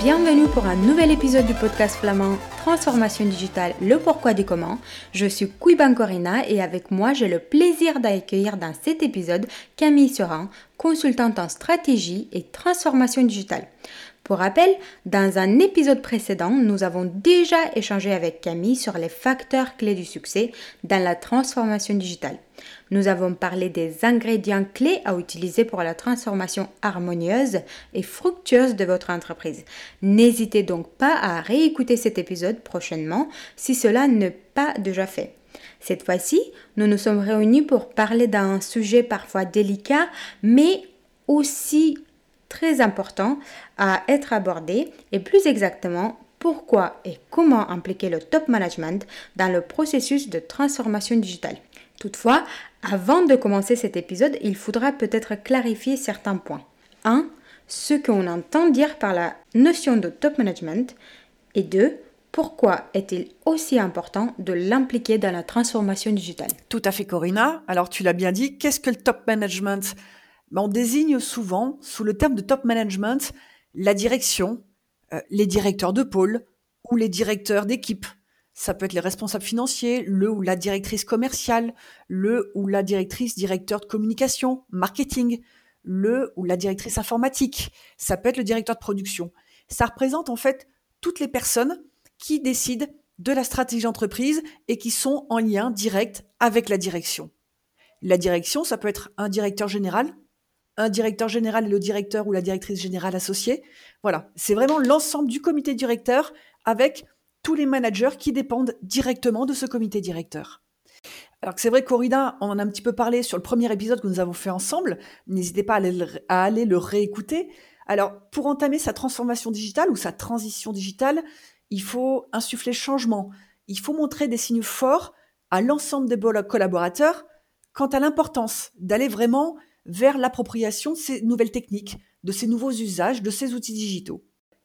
bienvenue pour un nouvel épisode du podcast flamand Transformation digitale, le pourquoi du comment. Je suis Kouiban Corina et avec moi j'ai le plaisir d'accueillir dans cet épisode Camille Sorin, consultante en stratégie et transformation digitale. Pour rappel, dans un épisode précédent, nous avons déjà échangé avec Camille sur les facteurs clés du succès dans la transformation digitale. Nous avons parlé des ingrédients clés à utiliser pour la transformation harmonieuse et fructueuse de votre entreprise. N'hésitez donc pas à réécouter cet épisode prochainement si cela n'est pas déjà fait. Cette fois-ci, nous nous sommes réunis pour parler d'un sujet parfois délicat, mais aussi très important à être abordé et plus exactement pourquoi et comment impliquer le top management dans le processus de transformation digitale. Toutefois, avant de commencer cet épisode, il faudra peut-être clarifier certains points. 1. Ce qu'on entend dire par la notion de top management. Et 2. Pourquoi est-il aussi important de l'impliquer dans la transformation digitale? Tout à fait, Corinna. Alors, tu l'as bien dit, qu'est-ce que le top management? Ben, On désigne souvent, sous le terme de top management, la direction, euh, les directeurs de pôle ou les directeurs d'équipe ça peut être les responsables financiers, le ou la directrice commerciale, le ou la directrice directeur de communication, marketing, le ou la directrice informatique. Ça peut être le directeur de production. Ça représente en fait toutes les personnes qui décident de la stratégie d'entreprise et qui sont en lien direct avec la direction. La direction, ça peut être un directeur général, un directeur général et le directeur ou la directrice générale associée. Voilà, c'est vraiment l'ensemble du comité directeur avec tous les managers qui dépendent directement de ce comité directeur. Alors que c'est vrai, Corrida, on en a un petit peu parlé sur le premier épisode que nous avons fait ensemble. N'hésitez pas à aller, le réécouter. Alors, pour entamer sa transformation digitale ou sa transition digitale, il faut insuffler changement. Il faut montrer des signes forts à l'ensemble des collaborateurs quant à l'importance d'aller vraiment vers l'appropriation de ces nouvelles techniques, de ces nouveaux usages, de ces outils digitaux.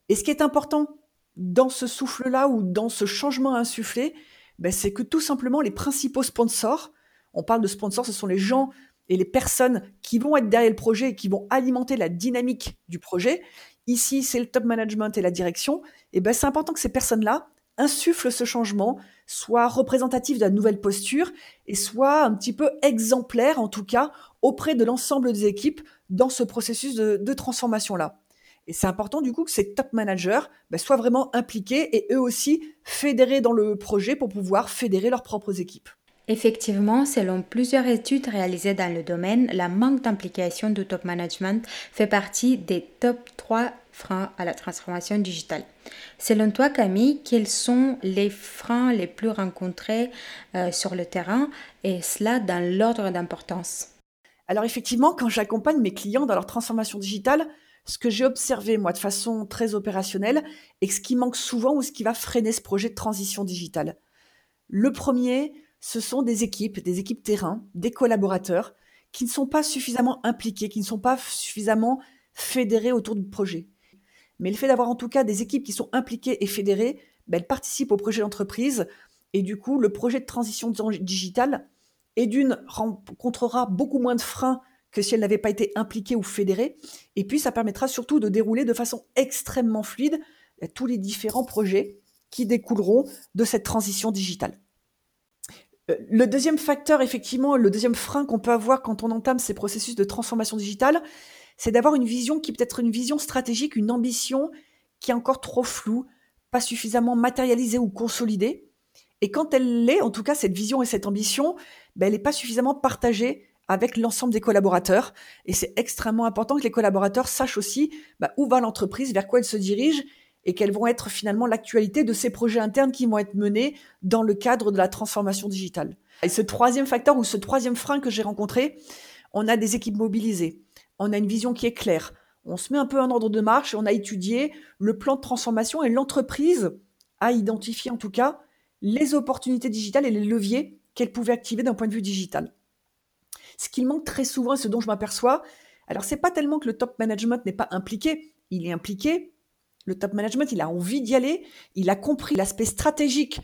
Et ce qui est important dans ce souffle-là ou dans ce changement insufflé, ben, c'est que tout simplement les principaux sponsors, on parle de sponsors, ce sont les gens et les personnes qui vont être derrière le projet et qui vont alimenter la dynamique du projet. Ici, c'est le top management et la direction. Et ben, c'est important que ces personnes-là insufflent ce changement, soient représentatifs de la nouvelle posture et soient un petit peu exemplaires, en tout cas, auprès de l'ensemble des équipes dans ce processus de transformation-là. Et c'est important du coup que ces top managers bah, soient vraiment impliqués et eux aussi fédérés dans le projet pour pouvoir fédérer leurs propres équipes. Effectivement, selon plusieurs études réalisées dans le domaine, la manque d'implication du top management fait partie des top 3 freins à la transformation digitale. Selon toi, Camille, quels sont les freins les plus rencontrés euh, sur le terrain et cela dans l'ordre d'importance? Alors effectivement, quand j'accompagne mes clients dans leur transformation digitale, ce que j'ai observé, moi, de façon très opérationnelle, et ce qui manque souvent ou ce qui va freiner ce projet de transition digitale. Le premier, ce sont des équipes, des équipes terrain, des collaborateurs qui ne sont pas suffisamment impliqués, qui ne sont pas suffisamment fédérés autour du projet. Mais le fait d'avoir en tout cas des équipes qui sont impliquées et fédérées, ben, elles participent au projet d'entreprise et du coup, le projet de transition digitale, et d'une, rencontrera beaucoup moins de freins que si elle n'avait pas été impliquée ou fédérée. Et puis, ça permettra surtout de dérouler de façon extrêmement fluide tous les différents projets qui découleront de cette transition digitale. Euh, le deuxième facteur, effectivement, le deuxième frein qu'on peut avoir quand on entame ces processus de transformation digitale, c'est d'avoir une vision qui peut être une vision stratégique, une ambition qui est encore trop floue, pas suffisamment matérialisée ou consolidée. Et quand elle l'est, en tout cas, cette vision et cette ambition, ben, elle n'est pas suffisamment partagée avec l'ensemble des collaborateurs. Et c'est extrêmement important que les collaborateurs sachent aussi bah, où va l'entreprise, vers quoi elle se dirige, et quelles vont être finalement l'actualité de ces projets internes qui vont être menés dans le cadre de la transformation digitale. Et ce troisième facteur ou ce troisième frein que j'ai rencontré, on a des équipes mobilisées, on a une vision qui est claire, on se met un peu en ordre de marche, on a étudié le plan de transformation et l'entreprise a identifié en tout cas les opportunités digitales et les leviers qu'elle pouvait activer d'un point de vue digital. Ce qu'il manque très souvent ce dont je m'aperçois, alors c'est pas tellement que le top management n'est pas impliqué, il est impliqué. Le top management, il a envie d'y aller, il a compris l'aspect stratégique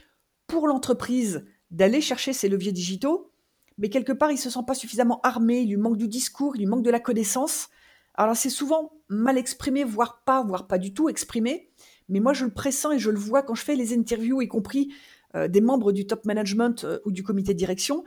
pour l'entreprise d'aller chercher ses leviers digitaux, mais quelque part, il se sent pas suffisamment armé, il lui manque du discours, il lui manque de la connaissance. Alors c'est souvent mal exprimé, voire pas, voire pas du tout exprimé, mais moi je le pressens et je le vois quand je fais les interviews, y compris euh, des membres du top management euh, ou du comité de direction,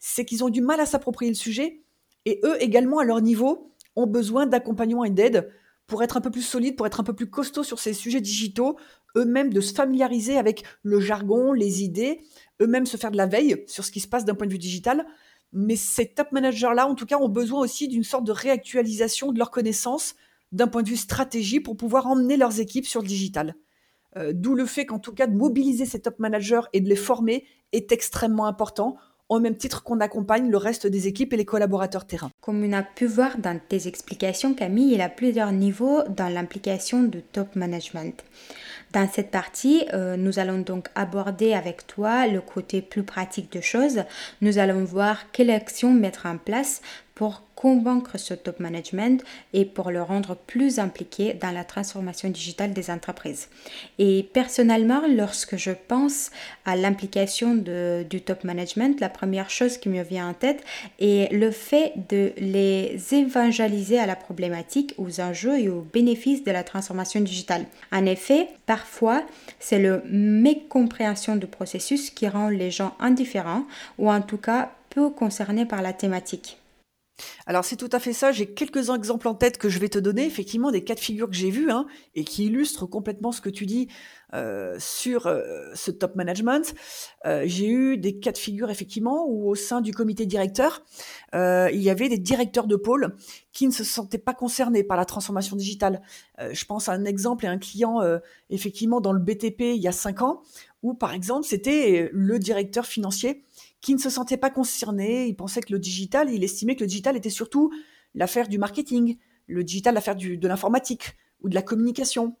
c'est qu'ils ont du mal à s'approprier le sujet et eux également à leur niveau ont besoin d'accompagnement et d'aide pour être un peu plus solides, pour être un peu plus costauds sur ces sujets digitaux, eux-mêmes de se familiariser avec le jargon, les idées, eux-mêmes se faire de la veille sur ce qui se passe d'un point de vue digital. Mais ces top managers-là, en tout cas, ont besoin aussi d'une sorte de réactualisation de leurs connaissances d'un point de vue stratégie pour pouvoir emmener leurs équipes sur le digital. Euh, d'où le fait qu'en tout cas de mobiliser ces top managers et de les former est extrêmement important au même titre qu'on accompagne le reste des équipes et les collaborateurs terrain. Comme on a pu voir dans tes explications, Camille, il y a plusieurs niveaux dans l'implication de top management. Dans cette partie, euh, nous allons donc aborder avec toi le côté plus pratique de choses. Nous allons voir quelle action mettre en place pour convaincre ce top management et pour le rendre plus impliqué dans la transformation digitale des entreprises. Et personnellement, lorsque je pense à l'implication du top management, la première chose qui me vient en tête est le fait de les évangéliser à la problématique, aux enjeux et aux bénéfices de la transformation digitale. En effet, parfois, c'est le mécompréhension du processus qui rend les gens indifférents ou en tout cas peu concernés par la thématique. Alors c'est tout à fait ça. J'ai quelques exemples en tête que je vais te donner, effectivement des cas de figure que j'ai vus hein, et qui illustrent complètement ce que tu dis euh, sur euh, ce top management. Euh, j'ai eu des cas de figure effectivement où au sein du comité directeur, il y avait des directeurs de pôle qui ne se sentaient pas concernés par la transformation digitale. je pense à un exemple et un client effectivement dans le BTP il y a cinq ans où par exemple c'était le directeur financier qui ne se sentait pas concerné. Il pensait que le digital, il estimait que le digital était surtout l'affaire du marketing, le digital l'affaire de l'informatique ou de la communication.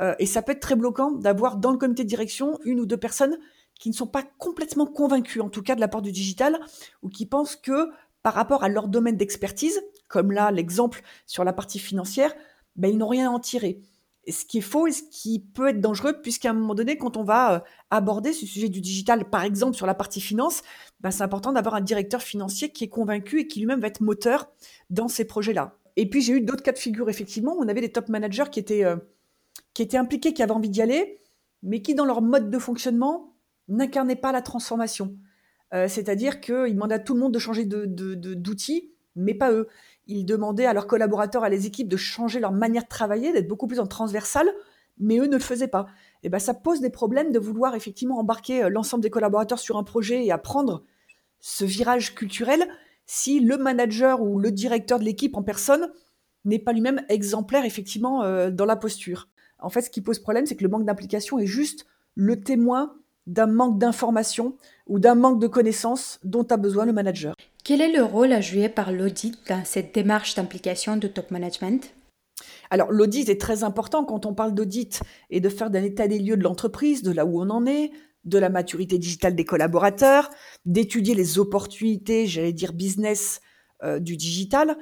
Euh, et ça peut être très bloquant d'avoir dans le comité de direction une ou deux personnes qui ne sont pas complètement convaincues, en tout cas de l'apport du digital, ou qui pensent que par rapport à leur domaine d'expertise, comme là l'exemple sur la partie financière, ben, ils n'ont rien à en tirer ce qui est faux et ce qui peut être dangereux, puisqu'à un moment donné, quand on va euh, aborder ce sujet du digital, par exemple sur la partie finance, ben c'est important d'avoir un directeur financier qui est convaincu et qui lui-même va être moteur dans ces projets-là. Et puis j'ai eu d'autres cas de figure, effectivement, on avait des top managers qui étaient, euh, qui étaient impliqués, qui avaient envie d'y aller, mais qui, dans leur mode de fonctionnement, n'incarnaient pas la transformation. Euh, c'est-à-dire qu'ils demandaient à tout le monde de changer d'outils, de, mais pas eux ils demandaient à leurs collaborateurs, à les équipes de changer leur manière de travailler, d'être beaucoup plus en transversal, mais eux ne le faisaient pas. Et ben ça pose des problèmes de vouloir effectivement embarquer euh, l'ensemble des collaborateurs sur un projet et apprendre ce virage culturel si le manager ou le directeur de l'équipe en personne n'est pas lui-même exemplaire effectivement euh, dans la posture. En fait, ce qui pose problème, c'est que le manque d'implication est juste le témoin d'un manque d'information ou d'un manque de connaissances dont a besoin le manager. Quel est le rôle à jouer par l'audit dans cette démarche d'implication de top management? Alors l'audit est très important quand on parle d'audit et de faire un état des lieux de l'entreprise, de là où on en est, de la maturité digitale des collaborateurs, d'étudier les opportunités, j'allais dire business euh, du digital.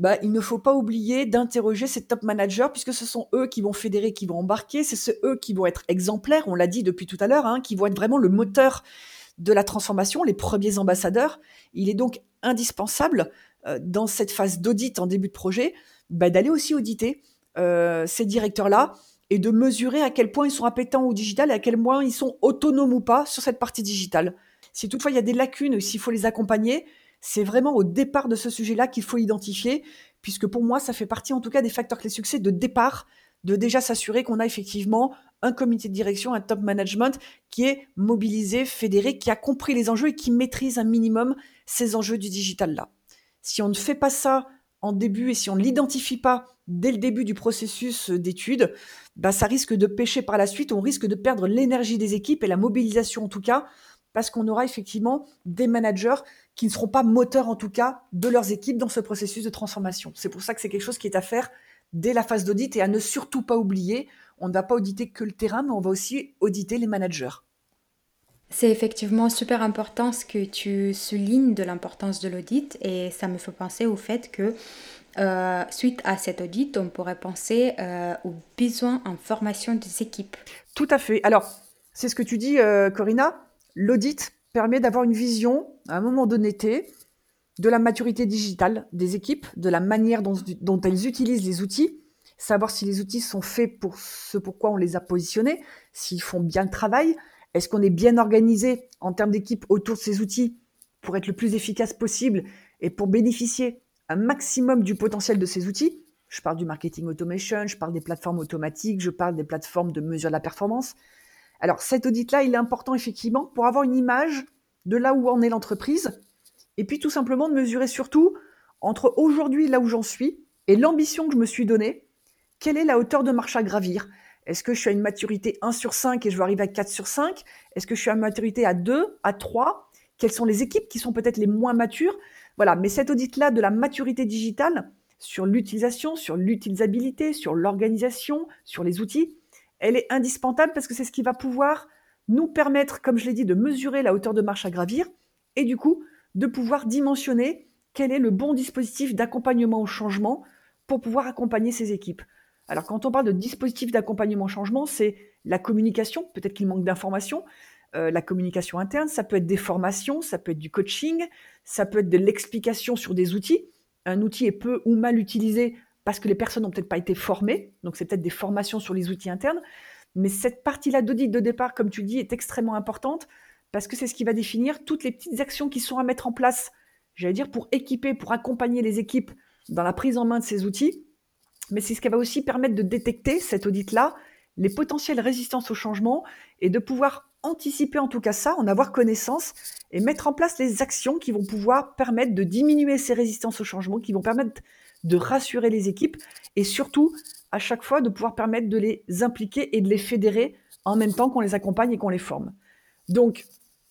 Bah, il ne faut pas oublier d'interroger ces top managers puisque ce sont eux qui vont fédérer, qui vont embarquer, c'est eux qui vont être exemplaires, on l'a dit depuis tout à l'heure, hein, qui vont être vraiment le moteur de la transformation, les premiers ambassadeurs. Il est donc indispensable euh, dans cette phase d'audit en début de projet bah, d'aller aussi auditer euh, ces directeurs-là et de mesurer à quel point ils sont appétents au digital et à quel point ils sont autonomes ou pas sur cette partie digitale. Si toutefois il y a des lacunes, s'il faut les accompagner, c'est vraiment au départ de ce sujet-là qu'il faut identifier, puisque pour moi, ça fait partie en tout cas des facteurs clés succès de départ, de déjà s'assurer qu'on a effectivement un comité de direction, un top management qui est mobilisé, fédéré, qui a compris les enjeux et qui maîtrise un minimum ces enjeux du digital là. Si on ne fait pas ça en début et si on ne l'identifie pas dès le début du processus d'étude, bah ça risque de pêcher par la suite, on risque de perdre l'énergie des équipes et la mobilisation en tout cas, parce qu'on aura effectivement des managers qui ne seront pas moteurs en tout cas de leurs équipes dans ce processus de transformation. C'est pour ça que c'est quelque chose qui est à faire dès la phase d'audit et à ne surtout pas oublier on ne va pas auditer que le terrain, mais on va aussi auditer les managers. C'est effectivement super important ce que tu soulignes de l'importance de l'audit et ça me fait penser au fait que euh, suite à cet audit, on pourrait penser euh, aux besoins en formation des équipes. Tout à fait. Alors, c'est ce que tu dis, euh, Corinna. L'audit permet d'avoir une vision à un moment donné de la maturité digitale des équipes, de la manière dont, dont elles utilisent les outils, savoir si les outils sont faits pour ce pourquoi on les a positionnés, s'ils font bien le travail, est-ce qu'on est bien organisé en termes d'équipe autour de ces outils pour être le plus efficace possible et pour bénéficier un maximum du potentiel de ces outils? Je parle du marketing automation, je parle des plateformes automatiques, je parle des plateformes de mesure de la performance. Alors cet audit-là, il est important effectivement pour avoir une image de là où en est l'entreprise et puis tout simplement de mesurer surtout entre aujourd'hui là où j'en suis et l'ambition que je me suis donnée, quelle est la hauteur de marche à gravir? Est-ce que je suis à une maturité 1 sur 5 et je veux arriver à 4 sur 5 Est-ce que je suis à une maturité à 2, à 3 Quelles sont les équipes qui sont peut-être les moins matures? Voilà, mais cet audit-là de la maturité digitale sur l'utilisation, sur l'utilisabilité, sur l'organisation, sur les outils, elle est indispensable parce que c'est ce qui va pouvoir nous permettre, comme je l'ai dit, de mesurer la hauteur de marche à gravir et du coup de pouvoir dimensionner quel est le bon dispositif d'accompagnement au changement pour pouvoir accompagner ces équipes. Alors quand on parle de dispositif d'accompagnement changement, c'est la communication, peut-être qu'il manque d'informations, euh, la communication interne, ça peut être des formations, ça peut être du coaching, ça peut être de l'explication sur des outils. Un outil est peu ou mal utilisé parce que les personnes n'ont peut-être pas été formées, donc c'est peut-être des formations sur les outils internes. Mais cette partie-là d'audit de départ, comme tu dis, est extrêmement importante parce que c'est ce qui va définir toutes les petites actions qui sont à mettre en place, j'allais dire, pour équiper, pour accompagner les équipes dans la prise en main de ces outils mais c'est ce qui va aussi permettre de détecter, cet audit-là, les potentielles résistances au changement et de pouvoir anticiper en tout cas ça, en avoir connaissance et mettre en place les actions qui vont pouvoir permettre de diminuer ces résistances au changement, qui vont permettre de rassurer les équipes et surtout à chaque fois de pouvoir permettre de les impliquer et de les fédérer en même temps qu'on les accompagne et qu'on les forme. Donc,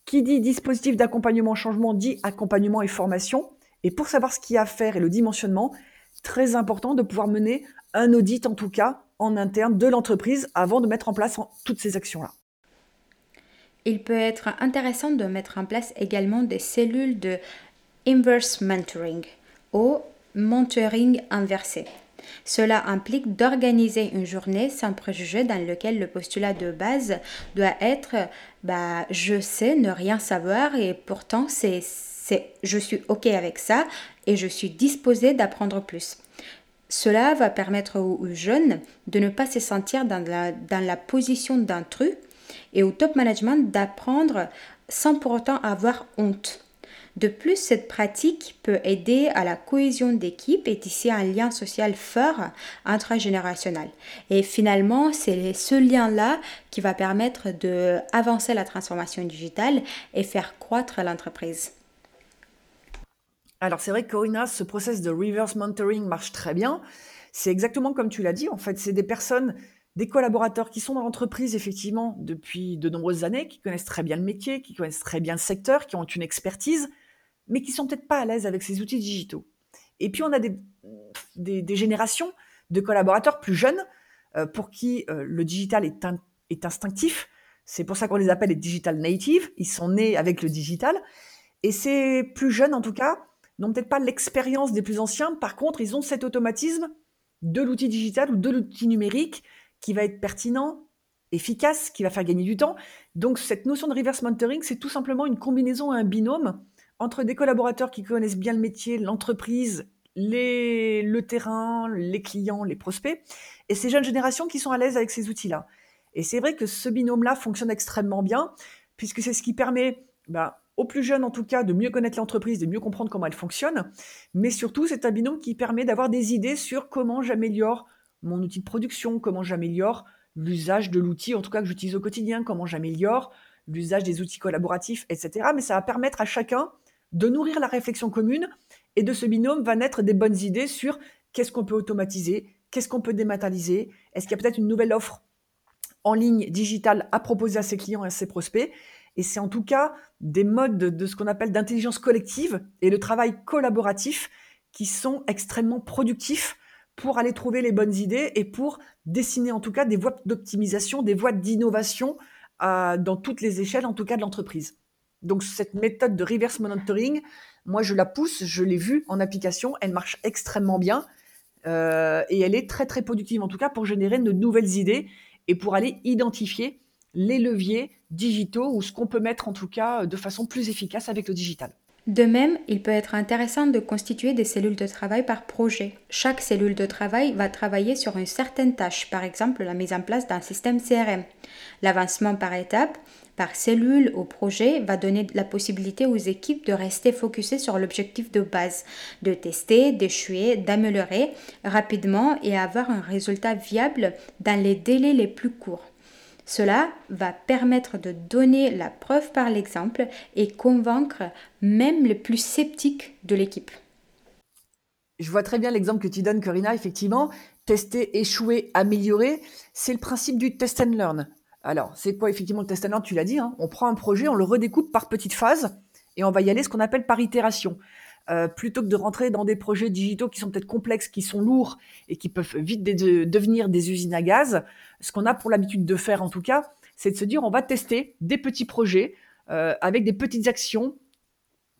qui dit dispositif d'accompagnement changement dit accompagnement et formation. Et pour savoir ce qu'il y a à faire et le dimensionnement, très important de pouvoir mener un audit, en tout cas, en interne de l'entreprise avant de mettre en place toutes ces actions-là. Il peut être intéressant de mettre en place également des cellules de inverse mentoring ou mentoring inversé. Cela implique d'organiser une journée sans préjugé dans laquelle le postulat de base doit être bah, je sais ne rien savoir et pourtant c'est je suis OK avec ça et je suis disposée d'apprendre plus. Cela va permettre aux, jeunes de ne pas se sentir dans la, dans la position d'intrus et au top management d'apprendre sans pour autant avoir honte. De plus, cette pratique peut aider à la cohésion d'équipe et tisser un lien social fort intragénérationnel. Et finalement, c'est ce lien-là qui va permettre d'avancer la transformation digitale et faire croître l'entreprise. Alors c'est vrai que Corinna, ce process de reverse mentoring marche très bien. C'est exactement comme tu l'as dit. En fait, c'est des personnes, des collaborateurs qui sont dans l'entreprise effectivement depuis de nombreuses années, qui connaissent très bien le métier, qui connaissent très bien le secteur, qui ont une expertise, mais qui sont peut-être pas à l'aise avec ces outils digitaux. Et puis on a des, des, générations de collaborateurs plus jeunes euh, pour qui euh, le digital est, est instinctif. C'est pour ça qu'on les appelle les digital natives. Ils sont nés avec le digital. Et ces plus jeunes, en tout cas, n'ont peut-être pas l'expérience des plus anciens. Par contre, ils ont cet automatisme de l'outil digital ou de l'outil numérique qui va être pertinent, efficace, qui va faire gagner du temps. Donc cette notion de reverse mentoring, c'est tout simplement une combinaison, un binôme entre des collaborateurs qui connaissent bien le métier, l'entreprise, le terrain, les clients, les prospects, et ces jeunes générations qui sont à l'aise avec ces outils-là. Et c'est vrai que ce binôme-là fonctionne extrêmement bien, puisque c'est ce qui permet bah, aux plus jeunes en tout cas de mieux connaître l'entreprise, de mieux comprendre comment elle fonctionne, mais surtout c'est un binôme qui permet d'avoir des idées sur comment j'améliore mon outil de production, comment j'améliore l'usage de l'outil en tout cas que j'utilise au quotidien, comment j'améliore l'usage des outils collaboratifs, etc. Mais ça va permettre à chacun de nourrir la réflexion commune et de ce binôme va naître des bonnes idées sur qu'est-ce qu'on peut automatiser, qu'est-ce qu'on peut dématérialiser, est-ce qu'il y a peut-être une nouvelle offre en ligne digitale à proposer à ses clients et à ses prospects et c'est en tout cas des modes de, ce qu'on appelle d'intelligence collective et de travail collaboratif qui sont extrêmement productifs pour aller trouver les bonnes idées et pour dessiner en tout cas des voies d'optimisation, des voies d'innovation euh, dans toutes les échelles, en tout cas de l'entreprise. Donc cette méthode de reverse monitoring, moi je la pousse, je l'ai vue en application, elle marche extrêmement bien euh, et elle est très très productive en tout cas pour générer de nouvelles idées et pour aller identifier les leviers ou ce qu'on peut mettre en tout cas de façon plus efficace avec le digital. De même, il peut être intéressant de constituer des cellules de travail par projet. Chaque cellule de travail va travailler sur une certaine tâche, par exemple la mise en place d'un système CRM. L'avancement par étapes, par cellule ou projet va donner la possibilité aux équipes de rester focusées sur l'objectif de base, de tester, d'échouer, d'améliorer rapidement et avoir un résultat viable dans les délais les plus courts. Cela va permettre de donner la preuve par l'exemple et convaincre même les plus sceptiques de l'équipe. Je vois très bien l'exemple que tu donnes, Corina. Effectivement, tester, échouer, améliorer, c'est le principe du test and learn. Alors, c'est quoi effectivement le test and learn? Tu l'as dit, hein. on prend un projet, on le redécoupe par petites phases et on va y aller ce qu'on appelle par itération. Euh, plutôt que de rentrer dans des projets digitaux qui sont peut-être complexes, qui sont lourds et qui peuvent vite devenir des usines à gaz, ce qu'on a pour l'habitude de faire en tout cas, c'est de se dire on va tester des petits projets euh, avec des petites actions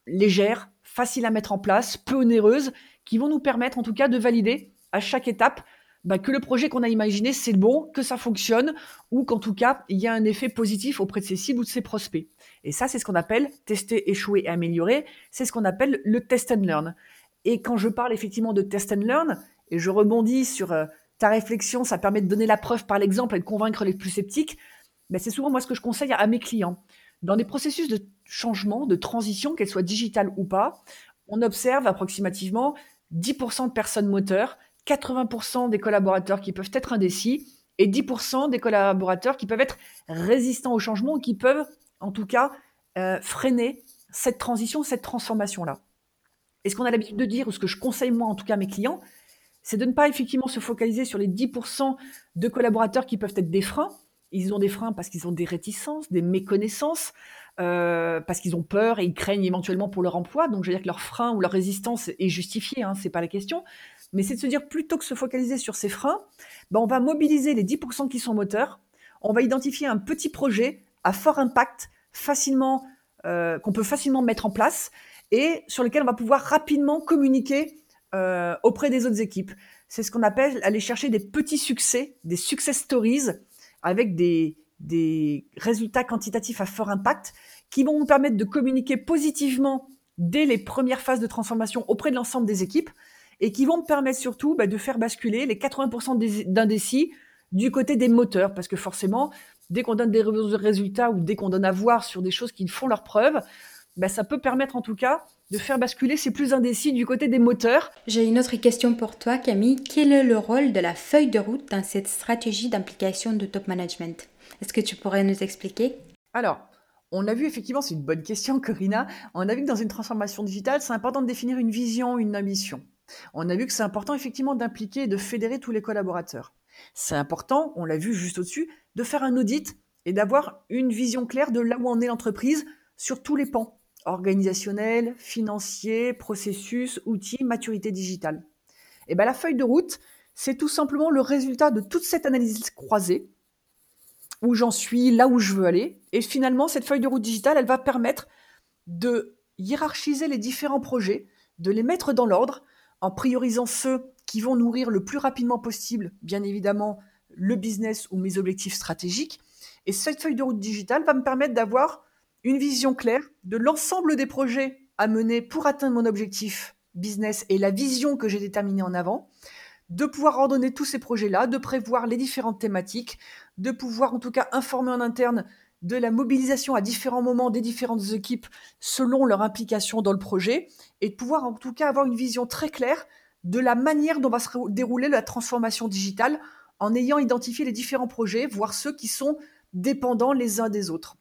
légères, faciles à mettre en place, peu onéreuses, qui vont nous permettre en tout cas de valider à chaque étape bah, que le projet qu'on a imaginé, c'est bon, que ça fonctionne, ou qu'en tout cas, il y a un effet positif auprès de ses cibles ou de ses prospects. Et ça, c'est ce qu'on appelle tester, échouer et améliorer. C'est ce qu'on appelle le test and learn. Et quand je parle effectivement de test and learn, et je rebondis sur euh, ta réflexion, ça permet de donner la preuve par l'exemple et de convaincre les plus sceptiques, ben c'est souvent moi ce que je conseille à, mes clients. Dans des processus de changement, de transition, qu'elles soient digitales ou pas, on observe approximativement 10% de personnes moteurs 80% des collaborateurs qui peuvent être indécis et 10% des collaborateurs qui peuvent être résistants au changement ou qui peuvent, en tout cas, euh, freiner cette transition, cette transformation-là. Et ce qu'on a l'habitude de dire, ou ce que je conseille moi en tout cas à mes clients, c'est de ne pas effectivement se focaliser sur les 10% de collaborateurs qui peuvent être des freins. Ils ont des freins parce qu'ils ont des réticences, des méconnaissances, euh, parce qu'ils ont peur et ils craignent éventuellement pour leur emploi. Donc je veux dire que leur frein ou leur résistance est justifiée, hein, c'est pas la question mais c'est de se dire plutôt que se focaliser sur ces freins, ben on va mobiliser les 10% qui sont moteurs, on va identifier un petit projet à fort impact, facilement euh, qu'on peut facilement mettre en place et sur lequel on va pouvoir rapidement communiquer euh, auprès des autres équipes. C'est ce qu'on appelle aller chercher des petits succès, des success stories avec des, des résultats quantitatifs à fort impact qui vont nous permettre de communiquer positivement dès les premières phases de transformation auprès de l'ensemble des équipes et qui vont me permettre surtout bah, de faire basculer les 80% d'indécis du côté des moteurs, parce que forcément, dès qu'on donne des résultats ou dès qu'on donne à voir sur des choses qui font leur preuve, bah, ça peut permettre en tout cas de faire basculer ces plus indécis du côté des moteurs. J'ai une autre question pour toi, Camille. Quel est le rôle de la feuille de route dans cette stratégie d'implication de top management? Est-ce que tu pourrais nous expliquer? Alors, on a vu effectivement, c'est une bonne question, Corinna. On a vu que dans une transformation digitale, c'est important de définir une vision, une ambition. On a vu que c'est important effectivement d'impliquer et de fédérer tous les collaborateurs. C'est important, on l'a vu juste au-dessus, de faire un audit et d'avoir une vision claire de là où en est l'entreprise sur tous les pans organisationnel, financier, processus, outils, maturité digitale. Et bien la feuille de route, c'est tout simplement le résultat de toute cette analyse croisée, où j'en suis, là où je veux aller. Et finalement, cette feuille de route digitale, elle va permettre de hiérarchiser les différents projets, de les mettre dans l'ordre, en priorisant ceux qui vont nourrir le plus rapidement possible, bien évidemment, le business ou mes objectifs stratégiques. Et cette feuille de route digitale va me permettre d'avoir une vision claire de l'ensemble des projets à mener pour atteindre mon objectif business et la vision que j'ai déterminée en avant, de pouvoir ordonner tous ces projets-là, de prévoir les différentes thématiques, de pouvoir en tout cas informer en interne de la mobilisation à différents moments des différentes équipes selon leur implication dans le projet et de pouvoir en tout cas avoir une vision très claire de la manière dont va se dérouler la transformation digitale en ayant identifié les différents projets, voire ceux qui sont dépendants les uns des autres.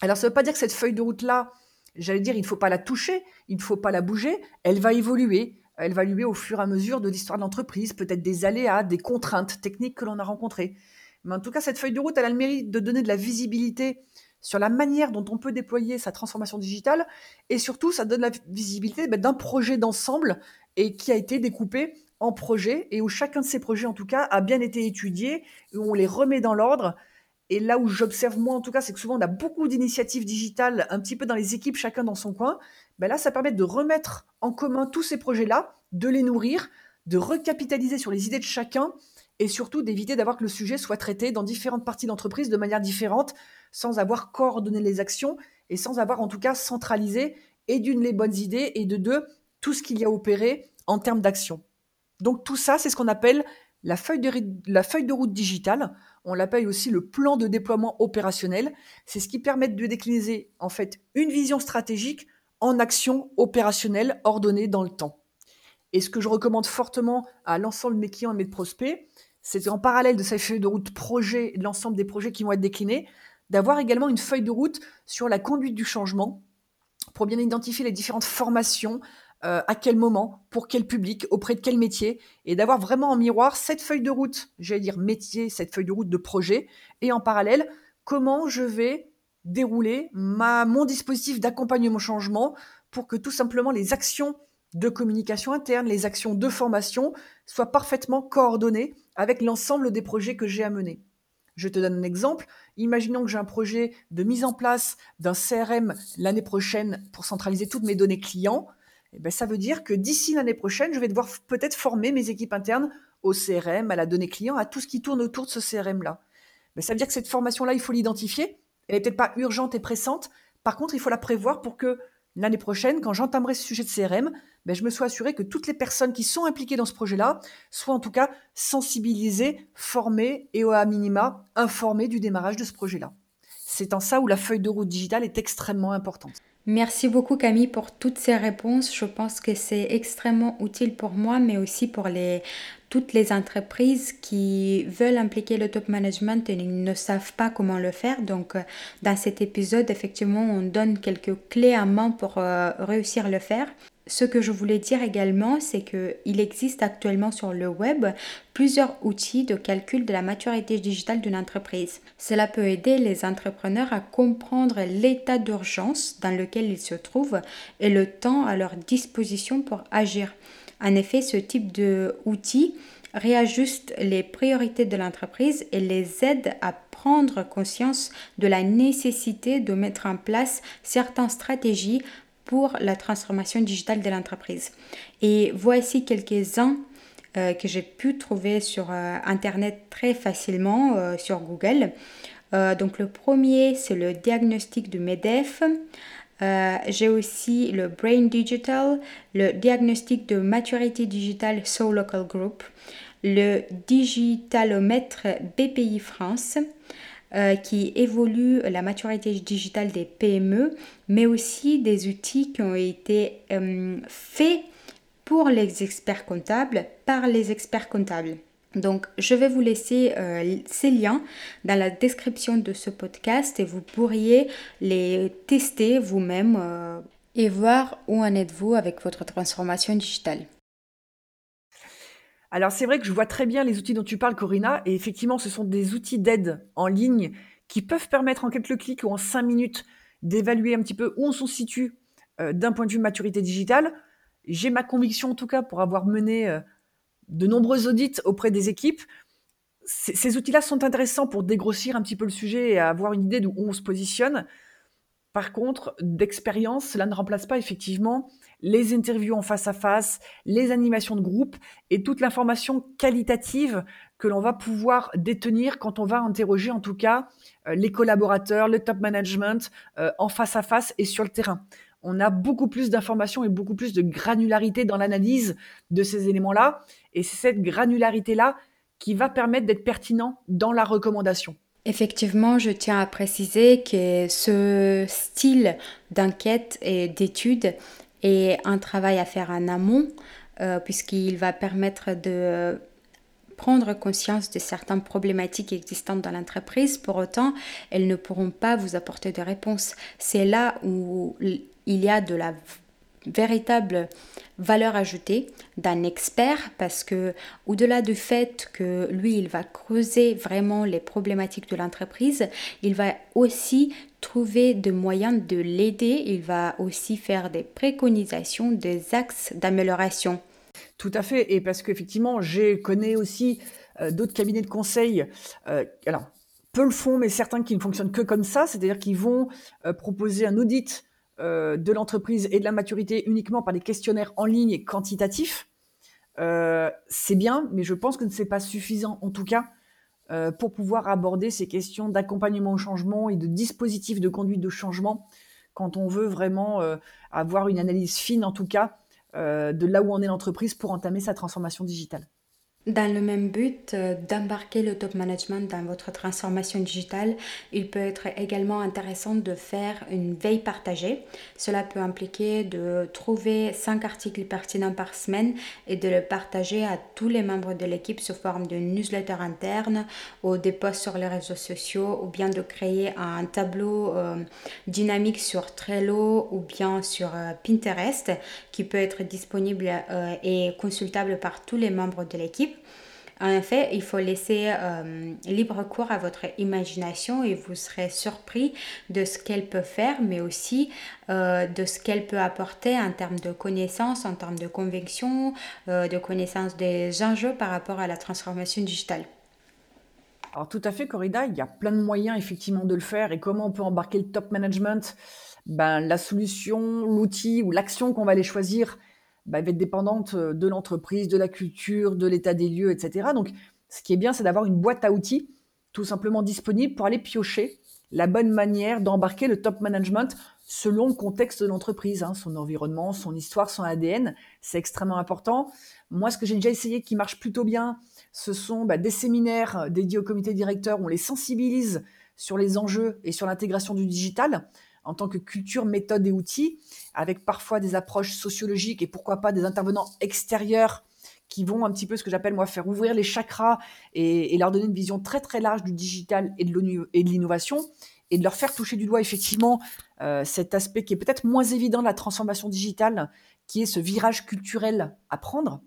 Alors ça ne veut pas dire que cette feuille de route-là, j'allais dire, il ne faut pas la toucher, il ne faut pas la bouger, elle va évoluer, elle va évoluer au fur et à mesure de l'histoire de l'entreprise, peut-être des aléas, des contraintes techniques que l'on a rencontrées. Mais en tout cas, cette feuille de route, elle a le mérite de donner de la visibilité sur la manière dont on peut déployer sa transformation digitale et surtout, ça donne la visibilité bah, d'un projet d'ensemble et qui a été découpé en projets et où chacun de ces projets, en tout cas, a bien été étudié, où on les remet dans l'ordre. Et là où j'observe moi, en tout cas, c'est que souvent on a beaucoup d'initiatives digitales un petit peu dans les équipes, chacun dans son coin. Ben là, ça permet de remettre en commun tous ces projets-là, de les nourrir, de recapitaliser sur les idées de chacun et surtout d'éviter d'avoir que le sujet soit traité dans différentes parties d'entreprise de manière différente, sans avoir coordonné les actions et sans avoir en tout cas centralisé et d'une, les bonnes idées, et de deux, tout ce qu'il y a opéré en termes d'action. Donc tout ça, c'est ce qu'on appelle la feuille, de, route digitale. On l'appelle aussi le plan de déploiement opérationnel. C'est ce qui permet de décliner en fait une vision stratégique en action opérationnelle ordonnée dans le temps. Et ce que je recommande fortement à l'ensemble de mes clients et mes prospects, c'est en parallèle de cette feuille de route projet et de l'ensemble des projets qui vont être déclinés, d'avoir également une feuille de route sur la conduite du changement pour bien identifier les différentes formations, euh, à quel moment, pour quel public, auprès de quel métier, et d'avoir vraiment en miroir cette feuille de route, j'allais dire métier, cette feuille de route de projet, et en parallèle, comment je vais dérouler ma, mon dispositif d'accompagnement au changement pour que tout simplement les actions de communication interne, les actions de formation soient parfaitement coordonnées avec l'ensemble des projets que j'ai à mener. Je te donne un exemple. Imaginons que j'ai un projet de mise en place d'un CRM l'année prochaine pour centraliser toutes mes données clients. Eh ben, ça veut dire que d'ici l'année prochaine, je vais devoir peut-être former mes équipes internes au CRM, à la donnée client, à tout ce qui tourne autour de ce CRM-là. Ben, ça veut dire que cette formation-là, il faut l'identifier. Elle n'est peut-être pas urgente et pressante. Par contre, il faut la prévoir pour que l'année prochaine, quand j'entamerai ce sujet de CRM, ben, je me sois assuré que toutes les personnes qui sont impliquées dans ce projet-là soient en tout cas sensibilisées, formées et à minima informées du démarrage de ce projet-là. C'est en ça où la feuille de route digitale est extrêmement importante. Merci beaucoup Camille pour toutes ces réponses. Je pense que c'est extrêmement utile pour moi, mais aussi pour les, toutes les entreprises qui veulent impliquer le top management et ne savent pas comment le faire. Donc, euh, dans cet épisode, effectivement, on donne quelques clés à main pour euh, réussir le faire ce que je voulais dire également, c'est qu'il existe actuellement sur le web plusieurs outils de calcul de la maturité digitale d'une entreprise. Cela peut aider les entrepreneurs à comprendre l'état d'urgence dans lequel ils se trouvent et le temps à leur disposition pour agir. En effet, ce type d'outils réajuste les priorités de l'entreprise et les aide à prendre conscience de la nécessité de mettre en place certaines stratégies pour la transformation digitale de l'entreprise. Et voici quelques-uns euh, que j'ai pu trouver sur euh, Internet très facilement euh, sur Google. donc le premier, c'est le diagnostic de MEDEF. j'ai aussi le Brain Digital, le diagnostic de maturité digitale Soul Local Group, le digitalomètre BPI France, euh, qui évolue la maturité digitale des PME, mais aussi des outils qui ont été euh, faits pour les experts comptables par les experts comptables. Donc, je vais vous laisser euh, ces liens dans la description de ce podcast et vous pourriez les tester vous-même et voir où en êtes-vous avec votre transformation digitale. Alors c'est vrai que je vois très bien les outils dont tu parles, Corinna, et effectivement, ce sont des outils d'aide en ligne qui peuvent permettre en quelques clics ou en cinq minutes d'évaluer un petit peu où on se situe euh, d'un point de vue maturité digitale. J'ai ma conviction, en tout cas, pour avoir mené euh, de nombreux audits auprès des équipes. ces outils-là sont intéressants pour dégrossir un petit peu le sujet et avoir une idée d'où on se positionne. Par contre, d'expérience, cela ne remplace pas effectivement les interviews en face à face, les animations de groupe et toute l'information qualitative que l'on va pouvoir détenir quand on va interroger en tout cas euh, les collaborateurs, le top management euh, en face à face et sur le terrain. On a beaucoup plus d'informations et beaucoup plus de granularité dans l'analyse de ces éléments-là. Et c'est cette granularité-là qui va permettre d'être pertinent dans la recommandation. Effectivement, je tiens à préciser que ce style d'enquête et d'étude est un travail à faire en amont, euh, puisqu'il va permettre de prendre conscience de certaines problématiques existantes dans l'entreprise. Pour autant, elles ne pourront pas vous apporter de réponses. C'est là où il y a de la véritable valeur ajoutée d'un expert parce que au-delà du fait que lui il va creuser vraiment les problématiques de l'entreprise, il va aussi trouver des moyens de l'aider, il va aussi faire des préconisations, des axes d'amélioration. Tout à fait et parce qu'effectivement, je connais aussi euh, d'autres cabinets de conseil euh, alors peu le font mais certains qui ne fonctionnent que comme ça, c'est-à-dire qu'ils vont euh, proposer un audit euh, de l'entreprise et de la maturité uniquement par des questionnaires en ligne et quantitatifs, euh, c'est bien, mais je pense que ce n'est pas suffisant, en tout cas, euh, pour pouvoir aborder ces questions d'accompagnement au changement et de dispositifs de conduite de changement quand on veut vraiment avoir une analyse fine, en tout cas, de là où en est l'entreprise pour entamer sa transformation digitale. Dans le même but euh, d'embarquer le top management dans votre transformation digitale, il peut être également intéressant de faire une veille partagée. Cela peut impliquer de trouver 5 articles pertinents par semaine et de le partager à tous les membres de l'équipe sous forme de newsletter interne ou des posts sur les réseaux sociaux ou bien de créer un tableau euh, dynamique sur Trello ou bien sur euh, Pinterest qui peut être disponible et consultable par tous les membres de l'équipe. En effet, il faut laisser euh, libre cours à votre imagination et vous serez surpris de ce qu'elle peut faire, mais aussi euh, de ce qu'elle peut apporter en termes de connaissances, en termes de conviction, euh, de connaissances des enjeux par rapport à la transformation digitale. Alors tout à fait, Corrida, il y a plein de moyens effectivement de le faire et comment on peut embarquer le top management? Ben, la solution, l'outil ou l'action qu'on va aller choisir, bah, va être dépendante euh, de l'entreprise, de la culture, de l'état des lieux, etc. Donc, ce qui est bien, c'est d'avoir une boîte à outils tout simplement disponible pour aller piocher la bonne manière d'embarquer le top management selon le contexte de l'entreprise, hein, son environnement, son histoire, son ADN. C'est extrêmement important. Moi, ce que j'ai déjà essayé qui marche plutôt bien, ce sont bah, des séminaires dédiés au comité directeur où on les sensibilise sur les enjeux et sur l'intégration du digital en tant que culture, méthode et outils, avec parfois des approches sociologiques et pourquoi pas des intervenants extérieurs qui vont un petit peu ce que j'appelle moi faire ouvrir les chakras et, leur donner une vision très très large du digital et de l'innovation et de leur faire toucher du doigt effectivement euh, cet aspect qui est peut-être moins évident de la transformation digitale, qui est ce virage culturel à prendre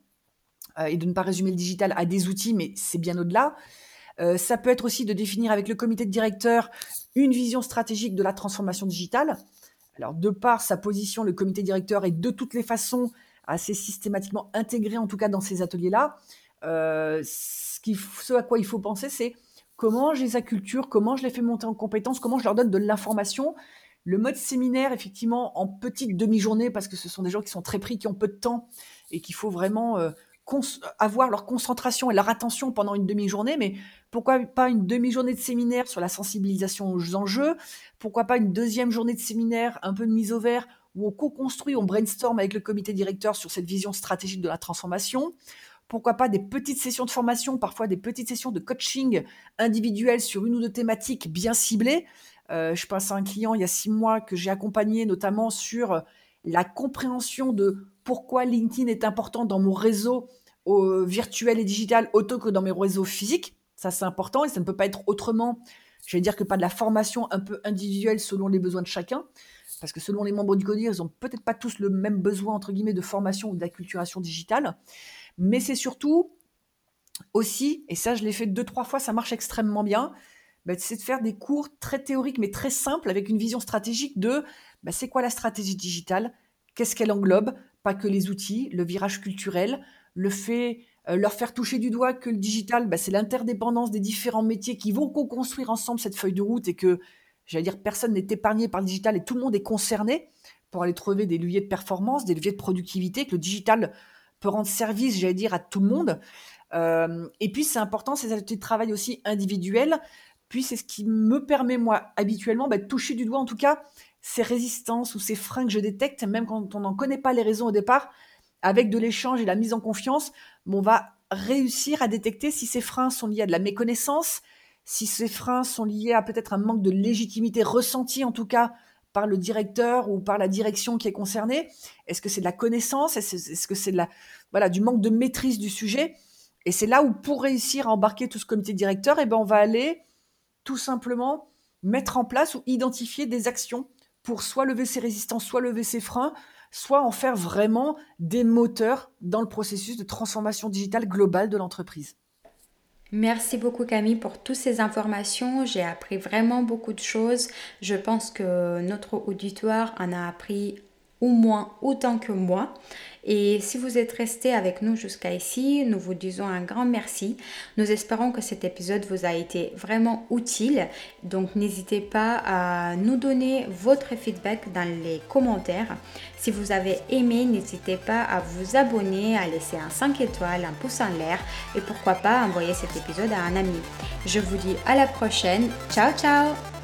euh, et de ne pas résumer le digital à des outils, mais c'est bien au-delà. Euh, ça peut être aussi de définir avec le comité de directeur une vision stratégique de la transformation digitale. Alors, de par sa position, le comité directeur est de toutes les façons assez systématiquement intégré, en tout cas dans ces ateliers-là. Euh, ce, à quoi il faut penser, c'est comment j'ai sa culture, comment je les fais monter en compétences, comment je leur donne de l'information. Le mode séminaire, effectivement, en petite demi-journée, parce que ce sont des gens qui sont très pris, qui ont peu de temps et qu'il faut vraiment euh, avoir leur concentration et leur attention pendant une demi-journée, mais pourquoi pas une demi-journée de séminaire sur la sensibilisation aux enjeux? Pourquoi pas une deuxième journée de séminaire un peu de mise au vert où on co-construit, on brainstorm avec le comité directeur sur cette vision stratégique de la transformation? Pourquoi pas des petites sessions de formation, parfois des petites sessions de coaching individuel sur une ou deux thématiques bien ciblées? Euh, je pense à un client il y a six mois que j'ai accompagné notamment sur la compréhension de pourquoi LinkedIn est important dans mon réseau virtuel et digital autant que dans mes réseaux physiques. Ça, c'est important et ça ne peut pas être autrement. Je vais dire que pas de la formation un peu individuelle selon les besoins de chacun. Parce que selon les membres du CODIR, ils n'ont peut-être pas tous le même besoin, entre guillemets, de formation ou d'acculturation digitale. Mais c'est surtout aussi, et ça, je l'ai fait deux, trois fois, ça marche extrêmement bien, bah, c'est de faire des cours très théoriques, mais très simples, avec une vision stratégique de bah, c'est quoi la stratégie digitale, qu'est-ce qu'elle englobe, pas que les outils, le virage culturel, le fait euh, leur faire toucher du doigt que le digital, bah, c'est l'interdépendance des différents métiers qui vont co-construire ensemble cette feuille de route et que, j'allais dire, personne n'est épargné par le digital et tout le monde est concerné pour aller trouver des leviers de performance, des leviers de productivité, que le digital peut rendre service, j'allais dire, à tout le monde. Euh, et puis, c'est important, ces ateliers de travail aussi individuels, puis c'est ce qui me permet, moi, habituellement, bah, de toucher du doigt, en tout cas, ces résistances ou ces freins que je détecte, même quand on n'en connaît pas les raisons au départ, avec de l'échange et la mise en confiance, on va réussir à détecter si ces freins sont liés à de la méconnaissance, si ces freins sont liés à peut-être un manque de légitimité ressentie en tout cas par le directeur ou par la direction qui est concernée. Est-ce que c'est de la connaissance? Est-ce que c'est voilà du manque de maîtrise du sujet? Et c'est là où pour réussir à embarquer tout ce comité directeur, eh ben on va aller tout simplement mettre en place ou identifier des actions pour soit lever ses résistances, soit lever ses freins, soit en faire vraiment des moteurs dans le processus de transformation digitale globale de l'entreprise. Merci beaucoup Camille pour toutes ces informations. J'ai appris vraiment beaucoup de choses. Je pense que notre auditoire en a appris au moins autant que moi. Et si vous êtes resté avec nous jusqu'à ici, nous vous disons un grand merci. Nous espérons que cet épisode vous a été vraiment utile. Donc n'hésitez pas à nous donner votre feedback dans les commentaires. Si vous avez aimé, n'hésitez pas à vous abonner, à laisser un 5 étoiles, un pouce en l'air et pourquoi pas envoyer cet épisode à un ami. Je vous dis à la prochaine. Ciao ciao